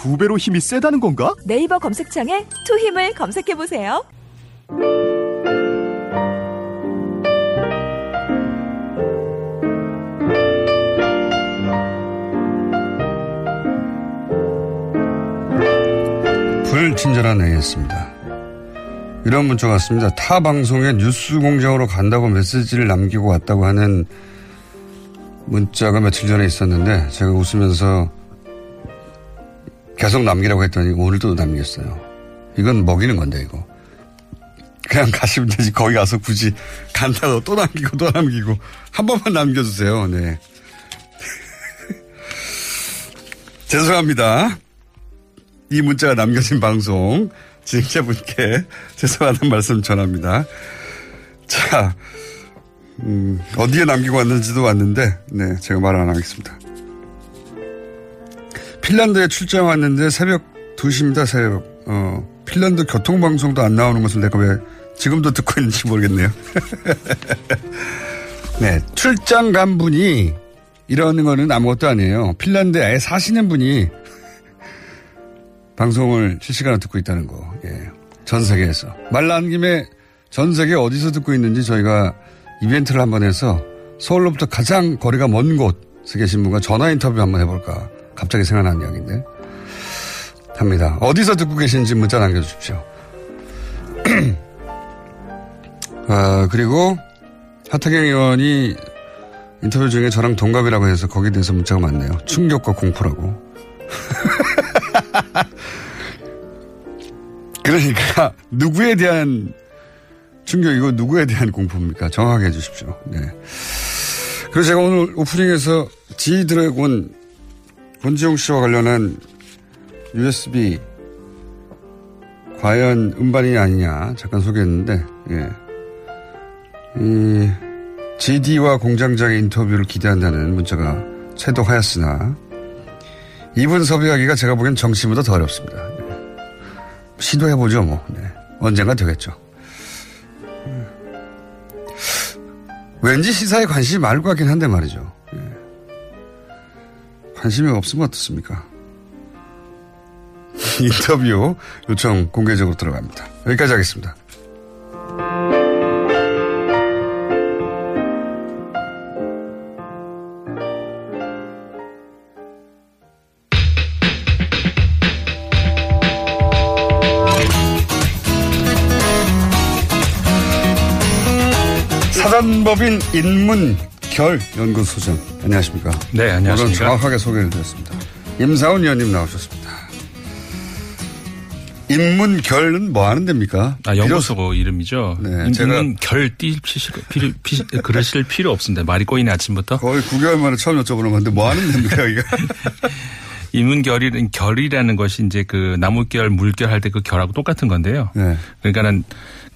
두 배로 힘이 세다는 건가? 네이버 검색창에 투 힘을 검색해 보세요. 불친절한 A였습니다. 이런 문자가 왔습니다. 타 방송에 뉴스 공장으로 간다고 메시지를 남기고 왔다고 하는 문자가 며칠 전에 있었는데 제가 웃으면서 계속 남기라고 했더니 오늘도 남겼어요. 이건 먹이는 건데 이거. 그냥 가시면 되지. 거기 가서 굳이 간다고 또 남기고 또 남기고 한 번만 남겨주세요. 네. 죄송합니다. 이 문자가 남겨진 방송 진행자분께 죄송하다는 말씀 전합니다. 자, 음, 어디에 남기고 왔는지도 왔는데, 네, 제가 말 안 하겠습니다. 핀란드에 출장 왔는데 새벽 2시입니다, 새벽. 어, 핀란드 교통방송도 안 나오는 것을 내가 왜 지금도 듣고 있는지 모르겠네요. 네, 출장 간 분이 이러는 거는 아무것도 아니에요. 핀란드에 사시는 분이 방송을 실시간으로 듣고 있다는 거. 예. 전 세계에서. 말 나온 김에 전 세계 어디서 듣고 있는지 저희가 이벤트를 한번 해서 서울로부터 가장 거리가 먼 곳에 계신 분과 전화 인터뷰 한번 해볼까. 갑자기 생각난 이야기인데. 합니다. 어디서 듣고 계신지 문자 남겨주십시오. 아, 그리고 하태경 의원이 인터뷰 중에 저랑 동갑이라고 해서 거기에 대해서 문자가 많네요. 충격과 공포라고. 그러니까 누구에 대한 충격이고 누구에 대한 공포입니까? 정확하게 해주십시오. 네. 그래서 제가 오늘 오프닝에서 지 드래곤 권지용 씨와 관련한 USB 과연 음반이 아니냐 잠깐 소개했는데 예. 이 GD와 공장장의 인터뷰를 기대한다는 문자가 쇄도하였으나 이분 섭외하기가 제가 보기엔 정치보다 더 어렵습니다. 네. 시도해보죠, 뭐. 네. 언젠가 되겠죠. 음. 왠지 시사에 관심이 많을 것 같긴 한데 말이죠. 네. 관심이 없으면 어떻습니까? 인터뷰 요청 공개적으로 들어갑니다. 여기까지 하겠습니다. 사단법인 인문 결 연구소장 안녕하십니까? 네, 안녕하십니까? 오늘 정확하게 소개를 드렸습니다. 임사훈 의원님 나오셨습니다. 인문결은 뭐 하는 데입니까? 아, 연구소 이름이죠. 네, 인문결 띠 그러실 필요 없습니다. 말이 꼬이네 아침부터. 거의 9개월 만에 처음 여쭤보는 건데 뭐 하는 데입니까, 여기가? 인문결이, 결이라는 것이 이제 그 나물결, 물결 할 때 그 결하고 똑같은 건데요. 네. 그러니까는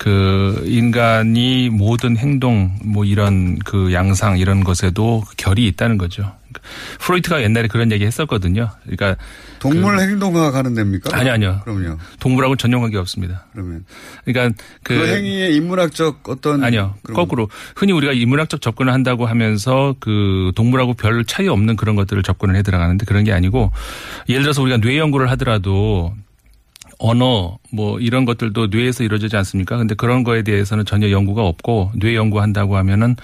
그 인간이 모든 행동 뭐 이런 그 양상 이런 것에도 결이 있다는 거죠. 그러니까 프로이트가 옛날에 그런 얘기 했었거든요. 그러니까 동물 그 행동학 하는 데입니까? 아니 아니요. 그럼요. 동물하고 전혀 관계 없습니다. 그러면 그러니까 그, 그 행위의 인문학적 어떤 아니요. 거꾸로 흔히 우리가 인문학적 접근을 한다고 하면서 그 동물하고 별 차이 없는 그런 것들을 접근을 해 들어가는데 그런 게 아니고 예를 들어서 우리가 뇌 연구를 하더라도 언어 뭐 이런 것들도 뇌에서 이루어지지 않습니까? 근데 그런 거에 대해서는 전혀 연구가 없고 뇌 연구한다고 하면은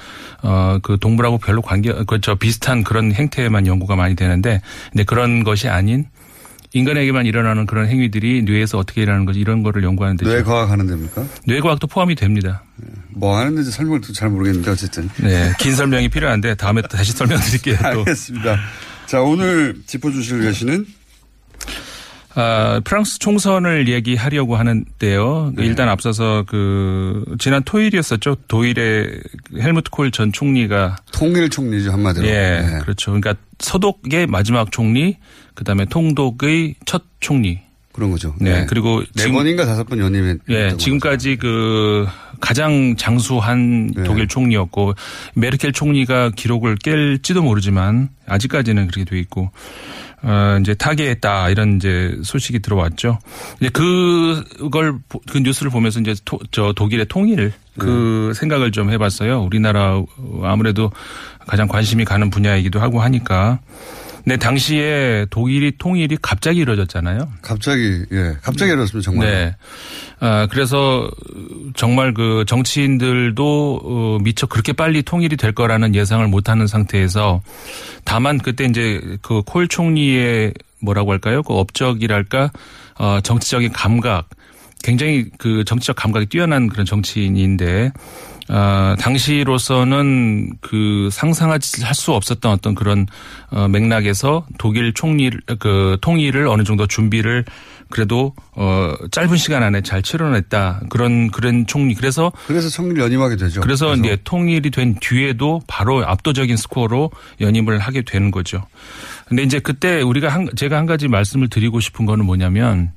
어그 동물하고 별로 관계 그저 비슷한 그런 행태에만 연구가 많이 되는데 근데 그런 것이 아닌 인간에게만 일어나는 그런 행위들이 뇌에서 어떻게 일어나는 건지 이런 거를 연구하는 데죠. 뇌과학 하는 데입니까? 뇌과학도 포함이 됩니다. 뭐 하는지 설명을 또잘 모르겠는데 어쨌든. 네, 긴 설명이 필요한데 다음에 또 다시 설명드릴게요. 또. 알겠습니다. 자, 오늘 짚어주실 것은 아, 프랑스 총선을 얘기하려고 하는데요. 네. 일단 앞서서 그 지난 토요일이었었죠. 도일의 헬무트 콜 전 총리가 통일 총리죠 한마디로. 예, 네. 그렇죠. 그러니까 서독의 마지막 총리, 그다음에 통독의 첫 총리. 그런 거죠. 네, 그리고 네 번인가 다섯 번 연임했. 예, 지금까지 그 가장 장수한 네. 독일 총리였고 메르켈 총리가 기록을 깰지도 모르지만 아직까지는 그렇게 돼 있고 어 이제 타계했다 이런 이제 소식이 들어왔죠. 이제 그걸 보- 그 뉴스를 보면서 이제 토- 저 독일의 통일 그 네. 생각을 좀 해봤어요. 우리나라 아무래도 가장 관심이 가는 분야이기도 하고 하니까. 근데 당시에 독일이 통일이 갑자기 이루어졌잖아요. 갑자기 예, 갑자기 이렇습니다 정말. 네. 아, 그래서 정말 그 정치인들도 어, 미처 그렇게 빨리 통일이 될 거라는 예상을 못 하는 상태에서 다만 그때 이제 그 콜 총리의 뭐라고 할까요? 그 업적이랄까? 어, 정치적인 감각. 굉장히 그 정치적 감각이 뛰어난 그런 정치인인데 아, 당시로서는 그 상상하지 할 수 없었던 어떤 그런 어, 맥락에서 독일 총리 그 통일을 어느 정도 준비를 그래도 어 짧은 시간 안에 잘 치러냈다 그런 그런 총리 그래서 그래서 총리를 연임하게 되죠. 그래서 이제 통일이 된 뒤에도 바로 압도적인 스코어로 연임을 하게 되는 거죠. 근데 이제 그때 우리가 한 제가 한 가지 말씀을 드리고 싶은 거는 뭐냐면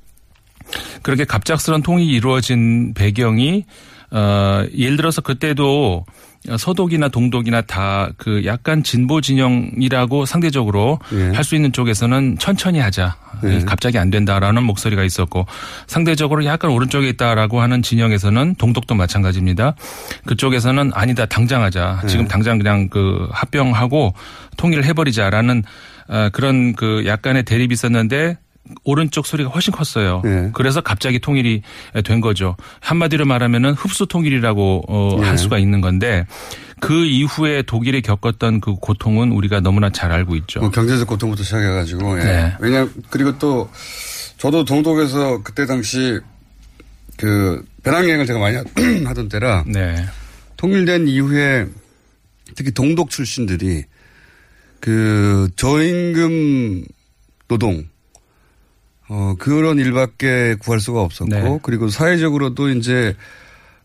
그렇게 갑작스런 통일이 이루어진 배경이 어 예를 들어서 그때도 서독이나 동독이나 다 그 약간 진보 진영이라고 상대적으로 할수 있는 쪽에서는 천천히 하자. 예. 갑자기 안 된다라는 목소리가 있었고 상대적으로 약간 오른쪽에 있다라고 하는 진영에서는 동독도 마찬가지입니다. 그쪽에서는 아니다 당장 하자. 예. 지금 당장 그냥 그 합병하고 통일을 해버리자라는 어, 그런 그 약간의 대립이 있었는데 오른쪽 소리가 훨씬 컸어요. 예. 그래서 갑자기 통일이 된 거죠. 한마디로 말하면은 흡수 통일이라고 어, 예. 할 수가 있는 건데 그 이후에 독일이 겪었던 그 고통은 우리가 너무나 잘 알고 있죠. 뭐 경제적 고통부터 시작해가지고 예. 네. 왜냐 그리고 또 저도 동독에서 그때 당시 그 배낭여행을 제가 많이 하- 하던 때라 네. 통일된 이후에 특히 동독 출신들이 그 저임금 노동 어 그런 일밖에 구할 수가 없었고 네. 그리고 사회적으로도 이제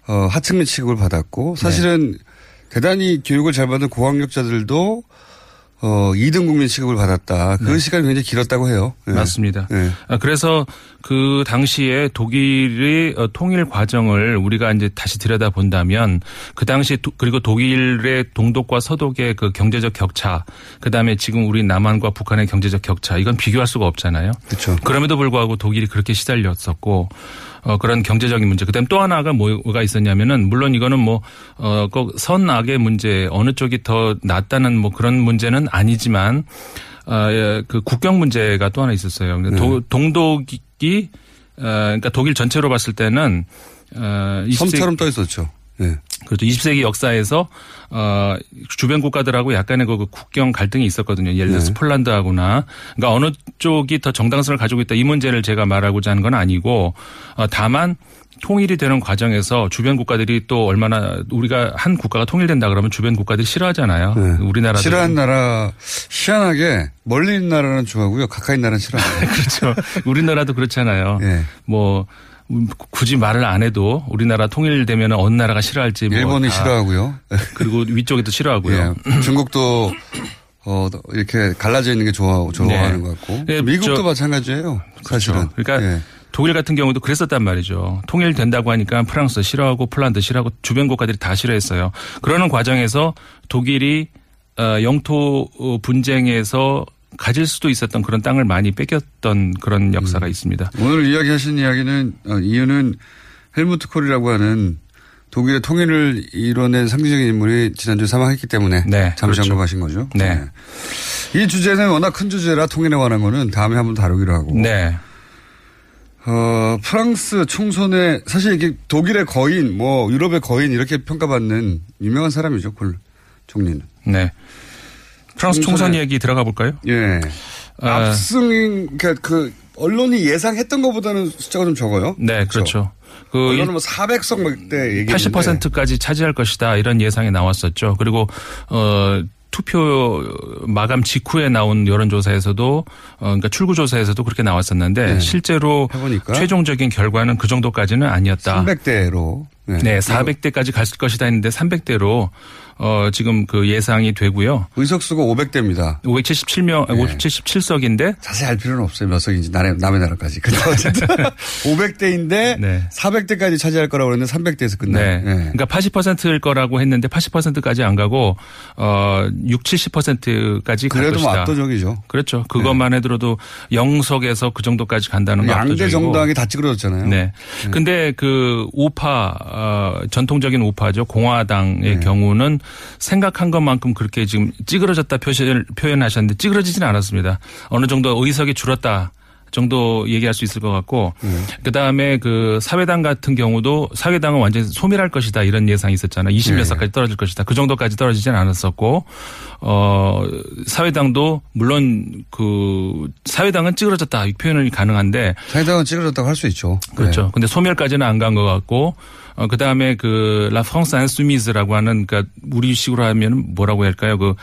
어 하층민 취급을 받았고 네. 사실은 대단히 교육을 잘 받은 고학력자들도 어 2등 국민 취급을 받았다. 그 네. 시간이 굉장히 길었다고 해요. 예. 맞습니다. 예. 아, 그래서 그 당시에 독일의 어, 통일 과정을 우리가 이제 다시 들여다 본다면 그 당시 도- 그리고 독일의 동독과 서독의 그 경제적 격차, 그 다음에 지금 우리 남한과 북한의 경제적 격차, 이건 비교할 수가 없잖아요. 그렇죠. 그럼에도 불구하고 독일이 그렇게 시달렸었고 어, 그런 경제적인 문제. 그다음 또 하나가 뭐가 있었냐면은 물론 이거는 뭐, 어, 꼭 선악의 문제 어느 쪽이 더 낫다는 뭐 그런 문제는 아니지만 어, 예, 그 국경 문제가 또 하나 있었어요. 그러니까 도- 동독이 어, 그러니까 독일 전체로 봤을 때는 어, 20세기 섬처럼 떠 있었죠. 예. 그렇죠. 20세기 역사에서 어 주변 국가들하고 약간의 그 국경 갈등이 있었거든요. 예를 들어서 네. 폴란드하고나 그러니까 어느 쪽이 더 정당성을 가지고 있다 이 문제를 제가 말하고자 하는 건 아니고 어 다만 통일이 되는 과정에서 주변 국가들이 또 얼마나 우리가 한 국가가 통일된다 그러면 주변 국가들이 싫어하잖아요. 네. 싫어하는 나라 희한하게 멀리 있는 나라는 좋아하고요. 가까이 있는 나라는 싫어합니다. 그렇죠. 우리나라도 그렇잖아요. 예. 뭐 음, 굳이 말을 안 해도 우리나라 통일되면 어느 나라가 싫어할지 뭐 일본이 다 싫어하고요. 그리고 위쪽에도 싫어하고요. 예. 중국도 어 이렇게 갈라져 있는 게 좋아 좋아하는 네. 것 같고 예, 미국도 저- 마찬가지예요. 사실은. 그러니까 예. 독일 같은 경우도 그랬었단 말이죠. 통일된다고 하니까 프랑스 싫어하고 폴란드 싫어하고 주변 국가들이 다 싫어했어요. 그러는 과정에서 독일이 어, 영토 어, 분쟁에서 가질 수도 있었던 그런 땅을 많이 뺏겼던 그런 역사가 있습니다. 오늘 이야기하신 이야기는 어, 이유는 헬무트 콜이라고 하는 독일의 통일을 이뤄낸 상징적인 인물이 지난주에 사망했기 때문에 잠시 그렇죠. 언급하신 거죠. 네. 이 주제는 워낙 큰 주제라 통일에 관한 거는 다음에 한번 다루기로 하고. 네. 어, 프랑스 총선에 사실 이게 독일의 거인, 뭐 유럽의 거인 이렇게 평가받는 유명한 사람이죠, 콜 총리는. 네. 프랑스 총선 얘기 들어가 볼까요? 예. 아. 압승, 그러니까 그 언론이 예상했던 것보다는 숫자가 좀 적어요. 네, 그렇죠. 그 언론은 뭐 400석 막대 얘기 80%까지 차지할 것이다 이런 예상이 나왔었죠. 그리고 어 투표 마감 직후에 나온 여론조사에서도 어 그러니까 출구조사에서도 그렇게 나왔었는데 네. 실제로 해보니까 최종적인 결과는 그 정도까지는 아니었다. 300대로. 네, 400대까지 갔을 것이다 했는데 300대로 어 지금 그 예상이 되고요. 의석수가 500대입니다. 577명, 네. 577석인데 자세히 알 필요는 없어요. 몇 석인지 남의, 남의 나라까지. 근데 어쨌든 500대인데 400대까지 차지할 거라고 그랬는데 300대에서 끝나요. 네. 그러니까 80%일 거라고 했는데 80%까지 안 가고 어 6, 70%까지 갈 그래도 뭐 것이다. 압도적이죠. 그렇죠. 그것만 해더라도 영석에서 그 정도까지 간다는 건 양대. 정당이 다 찌그러졌잖아요. 네. 근데 그 우파 어, 전통적인 우파죠. 공화당의 네. 경우는 생각한 것만큼 그렇게 지금 찌그러졌다 표현, 표현하셨는데 찌그러지진 않았습니다. 어느 정도 의석이 줄었다. 정도 얘기할 수 있을 것 같고 그 다음에 그 사회당 같은 경우도 사회당은 완전히 소멸할 것이다 이런 예상이 있었잖아요. 20몇 네. 석까지 떨어질 것이다. 그 정도까지 떨어지진 않았었고 어 사회당도 물론 그 사회당은 찌그러졌다 이 표현이 가능한데 사회당은 찌그러졌다고 할 수 있죠. 그렇죠. 네. 근데 소멸까지는 안 간 것 같고 어 그다음에 그 라 프랑스 안수미즈라고 하는 그러니까 우리식으로 하면 뭐라고 할까요? 그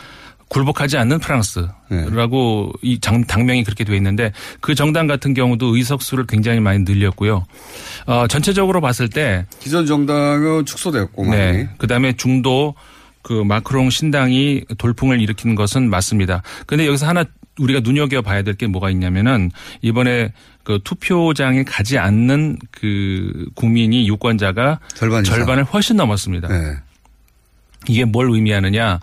굴복하지 않는 프랑스라고 이 장, 당명이 그렇게 되어 있는데 그 정당 같은 경우도 의석수를 굉장히 많이 늘렸고요. 어, 전체적으로 봤을 때 기존 정당은 축소되었고 많이. 네. 그다음에 중도 그 마크롱 신당이 돌풍을 일으키는 것은 맞습니다. 근데 여기서 하나 우리가 눈여겨 봐야 될 게 뭐가 있냐면은 이번에 그 투표장에 가지 않는 그 국민이 유권자가 절반. 절반을 훨씬 넘었습니다. 네. 이게 뭘 의미하느냐?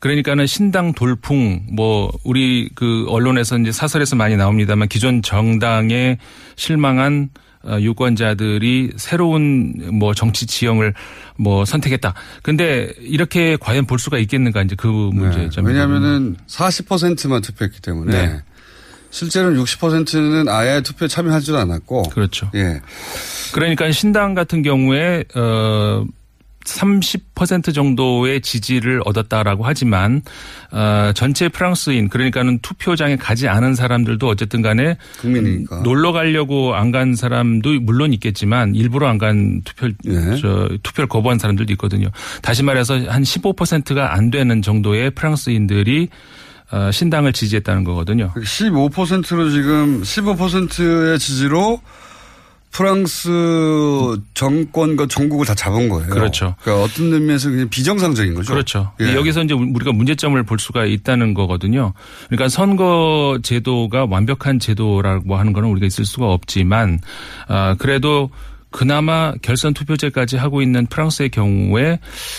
그러니까는 신당 돌풍 뭐 우리 그 언론에서 이제 사설에서 많이 나옵니다만 기존 정당에 실망한 어, 유권자들이 새로운 뭐 정치 지형을 뭐 선택했다. 근데 이렇게 과연 볼 수가 있겠는가 이제 그 문제점. 네. 왜냐하면은 40%만 투표했기 때문에 네. 실제로는 60%는 아예 투표에 참여하지도 않았고. 그렇죠. 예. 그러니까 신당 같은 경우에 어 30% 정도의 지지를 얻었다라고 하지만 어 전체 프랑스인 그러니까는 투표장에 가지 않은 사람들도 어쨌든 간에 국민이니까. 놀러 가려고 안 간 사람도 물론 있겠지만 일부러 안 간 투표 네. 저 투표를 거부한 사람들도 있거든요. 다시 말해서 한 15%가 안 되는 정도의 프랑스인들이 어 신당을 지지했다는 거거든요. 15%로 지금 15%의 지지로 프랑스 정권과 정국을 다 잡은 거예요. 그렇죠. 그러니까 어떤 의미에서 그냥 비정상적인 거죠. 그렇죠. 예. 여기서 이제 우리가 문제점을 볼 수가 있다는 거거든요. 그러니까 선거 제도가 완벽한 제도라고 하는 거는 우리가 있을 수가 없지만, 아, 그래도 그나마 결선 투표제까지 하고 있는 프랑스의 경우에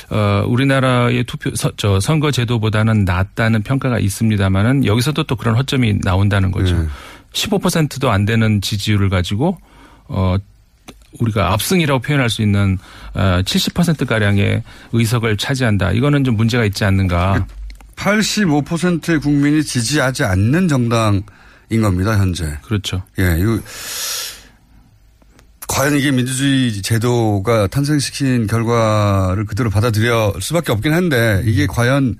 어 우리나라의 투표 서, 저 선거 제도보다는 낫다는 평가가 있습니다만은 여기서도 또 그런 허점이 나온다는 거죠. 네. 15%도 안 되는 지지율을 가지고 어 우리가 압승이라고 표현할 수 있는 어, 70% 가량의 의석을 차지한다. 이거는 좀 문제가 있지 않는가. 85%의 국민이 지지하지 않는 정당인 겁니다, 현재. 그렇죠. 예, 이거 과연 이게 민주주의 제도가 탄생시킨 결과를 그대로 받아들여 수밖에 없긴 한데 이게 과연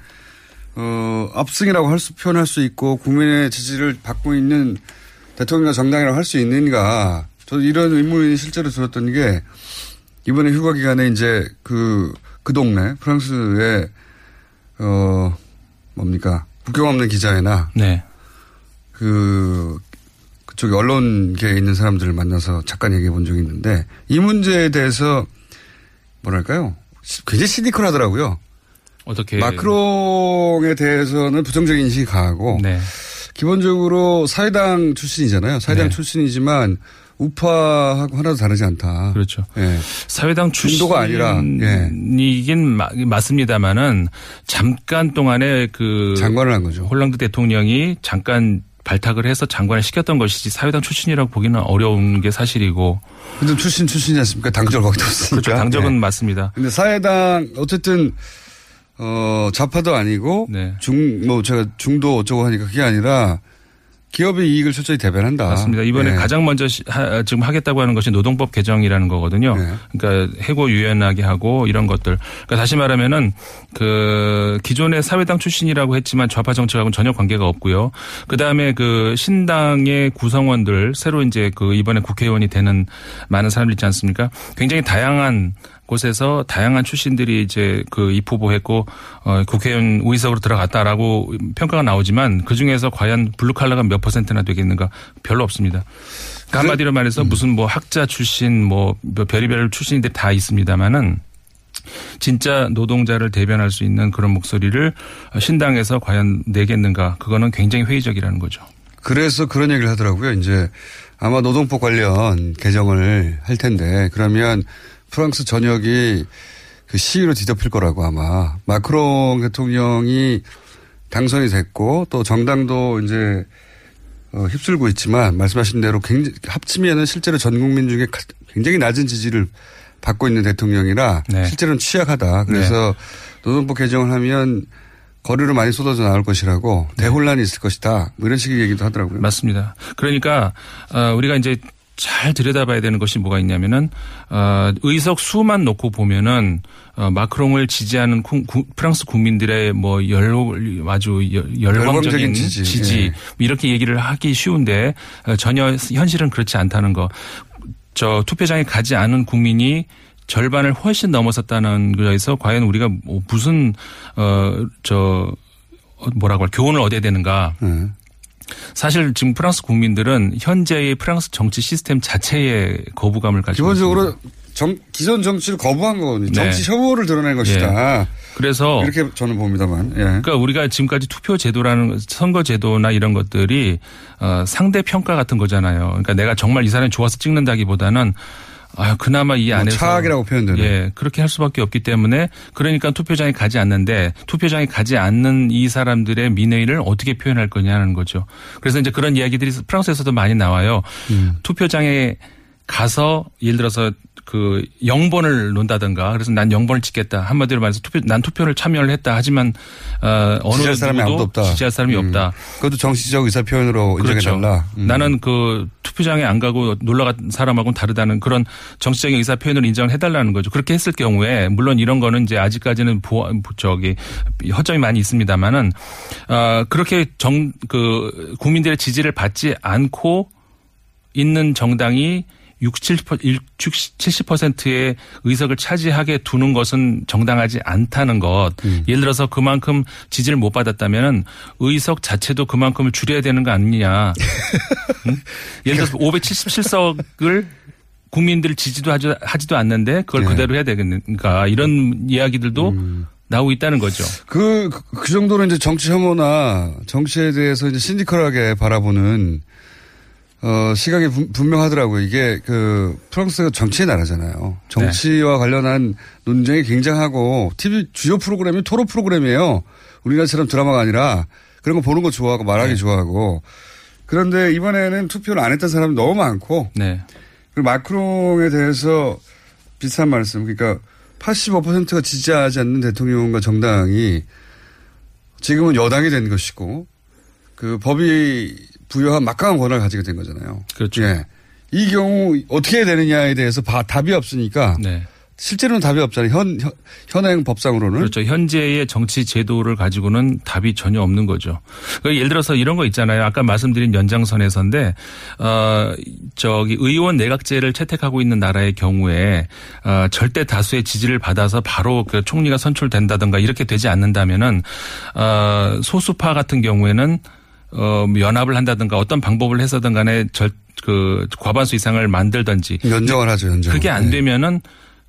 어, 압승이라고 할 수 표현할 수 있고 국민의 지지를 받고 있는 대통령과 정당이라고 할 수 있는가? 저는 이런 의문이 실제로 들었던 게 이번에 휴가 기간에 이제 그, 그 동네 프랑스의 어, 뭡니까 국경 없는 기자회나 네. 그 그쪽에 언론계에 있는 사람들을 만나서 잠깐 얘기해 본 적이 있는데 이 문제에 대해서 뭐랄까요? 굉장히 시니컬 하더라고요. 어떻게 마크롱에 대해서는 부정적인 인식이 강하고 네. 기본적으로 사회당 출신이잖아요. 사회당 네. 출신이지만 우파하고 하나도 다르지 않다. 그렇죠. 예. 사회당 중도가 아니라 예. 마- 맞습니다만은 잠깐 동안에 그 장관을 한 거죠. 홀랑드 대통령이 잠깐 발탁을 해서 장관을 시켰던 것이지 사회당 출신이라고 보기는 어려운 게 사실이고. 근데 출신 출신이지 않습니까? 당적 거기도 없으니까. 그렇죠. 당적은 예. 맞습니다. 근데 사회당 어쨌든 어 좌파도 아니고 네. 중뭐 제가 중도 어쩌고 하니까 그게 아니라 기업의 이익을 철저히 대변한다. 맞습니다. 이번에 예. 가장 먼저 시- 하- 지금 하겠다고 하는 것이 노동법 개정이라는 거거든요. 네. 그러니까 해고 유연하게 하고 이런 것들. 그러니까 다시 말하면은 그 기존의 사회당 출신이라고 했지만 좌파 정책하고는 전혀 관계가 없고요. 그 다음에 그 신당의 구성원들 새로 이제 그 이번에 국회의원이 되는 많은 사람들 있지 않습니까? 굉장히 다양한 곳에서 다양한 출신들이 이제 그 입후보했고 어 국회의원 의석으로 들어갔다라고 평가가 나오지만 그 중에서 과연 블루 칼라가 몇 퍼센트나 되겠는가 별로 없습니다. 그러니까 한마디로 말해서 무슨 뭐 학자 출신 뭐 별의별 출신들이 다 있습니다만은 진짜 노동자를 대변할 수 있는 그런 목소리를 신당에서 과연 내겠는가 그거는 굉장히 회의적이라는 거죠. 그래서 그런 얘기를 하더라고요. 이제 아마 노동법 관련 개정을 할 텐데 그러면 프랑스 전역이 그 시위로 뒤덮일 거라고 아마 마크롱 대통령이 당선이 됐고 또 정당도 이제 어, 휩쓸고 있지만 말씀하신 대로 굉장히 합치면은 실제로 전 국민 중에 가- 굉장히 낮은 지지를 받고 있는 대통령이라 네. 실제로는 취약하다. 그래서 노동법 개정을 하면 거리로 많이 쏟아져 나올 것이라고 대혼란이 있을 것이다. 뭐 이런 식의 얘기도 하더라고요. 맞습니다. 그러니까 어, 우리가 이제 잘 들여다봐야 되는 것이 뭐가 있냐면은 어, 의석 수만 놓고 보면은 어, 마크롱을 지지하는 구- 구- 프랑스 국민들의 뭐 열, 아주 열- 열광적인 지지, 지지. 예. 이렇게 얘기를 하기 쉬운데 어, 전혀 현실은 그렇지 않다는 거. 저 투표장에 가지 않은 국민이 절반을 훨씬 넘어섰다는 거에서 과연 우리가 뭐 무슨 어저 뭐라고 할 교훈을 얻어야 되는가? 네. 사실 지금 프랑스 국민들은 현재의 프랑스 정치 시스템 자체에 거부감을 가지고 기본적으로 정, 기존 정치를 거부한 거거든요. 네. 정치 혐오를 드러낸 것이다. 예. 그래서 이렇게 저는 봅니다만. 예. 그러니까 우리가 지금까지 투표 제도라는 선거 제도나 이런 것들이 어, 상대 평가 같은 거잖아요. 그러니까 내가 정말 이 사람이 좋아서 찍는다기보다는 아 그나마 이뭐 안에서 차악이라고 표현되는. 예 그렇게 할 수밖에 없기 때문에 그러니까 투표장에 가지 않는데 투표장에 가지 않는 이 사람들의 민의를 어떻게 표현할 거냐는 거죠. 그래서 이제 그런 이야기들이 프랑스에서도 많이 나와요. 음. 투표장에 가서 예를 들어서 그 영번을 논다든가 그래서 난 영번을 찍겠다 한마디로 말해서 투표 난 투표를 참여를 했다 하지만 어 어느 지지할 사람이 아무도 없다. 지지할 사람이 음. 없다. 그것도 정치적 의사 표현으로 인정해 달라. 음. 나는 그 투표장에 안 가고 놀러 간 사람하고는 다르다는 그런 정치적인 의사 표현을 인정을 해달라는 거죠. 그렇게 했을 경우에 물론 이런 거는 이제 아직까지는 보 저기 허점이 많이 있습니다만은 어 그렇게 정 그 국민들의 지지를 받지 않고 있는 정당이 60, 70%의 의석을 차지하게 두는 것은 정당하지 않다는 것. 음. 예를 들어서 그만큼 지지를 못 받았다면 의석 자체도 그만큼을 줄여야 되는 거 아니냐. 응? 예를 들어서 577석을 국민들 지지도 하지, 하지도 않는데 그걸 네. 그대로 해야 되겠는가. 이런 이야기들도 음. 나오고 있다는 거죠. 그, 그, 그 정도로 이제 정치 혐오나 정치에 대해서 이제 신디컬하게 바라보는 어, 시각이 분- 분명하더라고요. 이게 그 프랑스가 정치의 나라잖아요. 정치와 관련한 논쟁이 굉장하고 TV 주요 프로그램이 토론 프로그램이에요. 우리나라처럼 드라마가 아니라 그런 거 보는 거 좋아하고 말하기 좋아하고 그런데 이번에는 투표를 안 했던 사람이 너무 많고 네. 그리고 마크롱에 대해서 비슷한 말씀. 그러니까 85%가 지지하지 않는 대통령과 정당이 지금은 여당이 된 것이고 그 법이 부여한 막강한 권한을 가지게 된 거잖아요. 그렇죠. 예. 이 경우 어떻게 해야 되느냐에 대해서 바- 답이 없으니까 네. 실제로는 답이 없잖아요. 현, 현 현 행 법상으로는 그렇죠. 현재의 정치 제도를 가지고는 답이 전혀 없는 거죠. 그러니까 예를 들어서 이런 거 있잖아요. 아까 말씀드린 연장선에서인데 어 저기 의원 내각제를 채택하고 있는 나라의 경우에 어 절대 다수의 지지를 받아서 바로 그 총리가 선출된다든가 이렇게 되지 않는다면은 어 소수파 같은 경우에는 어 연합을 한다든가 어떤 방법을 해서든 간에 절 그 과반수 이상을 만들든지 연정을 하죠. 연정. 그게 안 되면은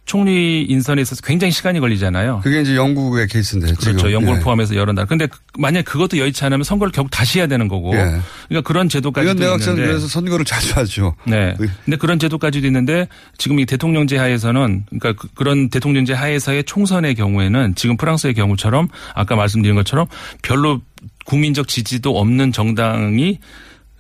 총리 인선에 있어서 굉장히 시간이 걸리잖아요. 그게 이제 영국의 케이스인데 그렇죠. 지금. 영국을 예. 포함해서 여러 나라. 근데 만약 그것도 여의치 않으면 선거를 결국 다시 해야 되는 거고. 예. 그러니까 그런 제도까지도 있는데. 그래서 선거를 자주 하죠. 네. 근데 그런 제도까지도 있는데 지금 이 대통령제 하에서는 그러니까 그- 그런 대통령제 하에서의 총선의 경우에는 지금 프랑스의 경우처럼 아까 말씀드린 것처럼 별로 국민적 지지도 없는 정당이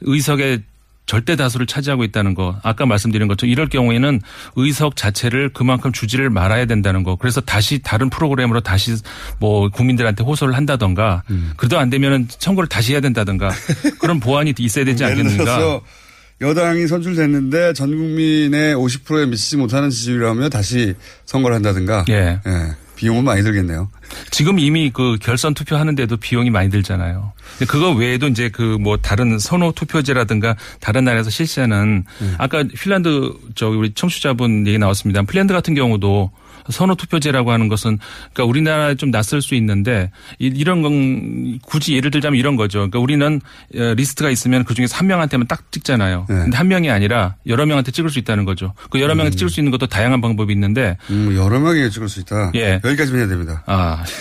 의석의 절대 다수를 차지하고 있다는 거. 아까 말씀드린 것처럼 이럴 경우에는 의석 자체를 그만큼 주지를 말아야 된다는 거. 그래서 다시 다른 프로그램으로 다시 뭐 국민들한테 호소를 한다던가. 음. 그래도 안 되면 청구를 다시 해야 된다던가. 그런 보완이 있어야 되지 않겠는가. 여당이 선출됐는데 전 국민의 50%에 미치지 못하는 지지율이라면 다시 선거를 한다든가. 예. 비용은 많이 들겠네요. 지금 이미 그 결선 투표 하는데도 비용이 많이 들잖아요. 그거 외에도 이제 그 뭐 다른 선호 투표제라든가 다른 나라에서 실시하는 아까 핀란드 저 우리 청취자분 얘기 나왔습니다. 핀란드 같은 경우도 선호 투표제라고 하는 것은 그러니까 우리나라에 좀 낯설 수 있는데 이- 이런 건 굳이 예를 들자면 이런 거죠. 그러니까 우리는 어, 리스트가 있으면 그 중에서 한 명한테만 딱 찍잖아요. 근데 한 명이 아니라 여러 명한테 찍을 수 있다는 거죠. 그 여러 명한테 찍을 수 있는 것도 다양한 방법이 있는데 음, 여러 명이 찍을 수 있다. 예. 여기까지만 해야 됩니다. 아.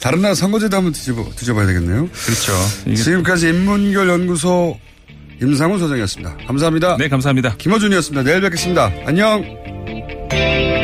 다른 나라 선거제도 한번 뒤집어, 뒤져봐야 되겠네요. 그렇죠. 지금까지 인문결 연구소 임상훈 소장이었습니다. 감사합니다. 네, 감사합니다. 김어준이었습니다. 내일 뵙겠습니다. 안녕. Thank you.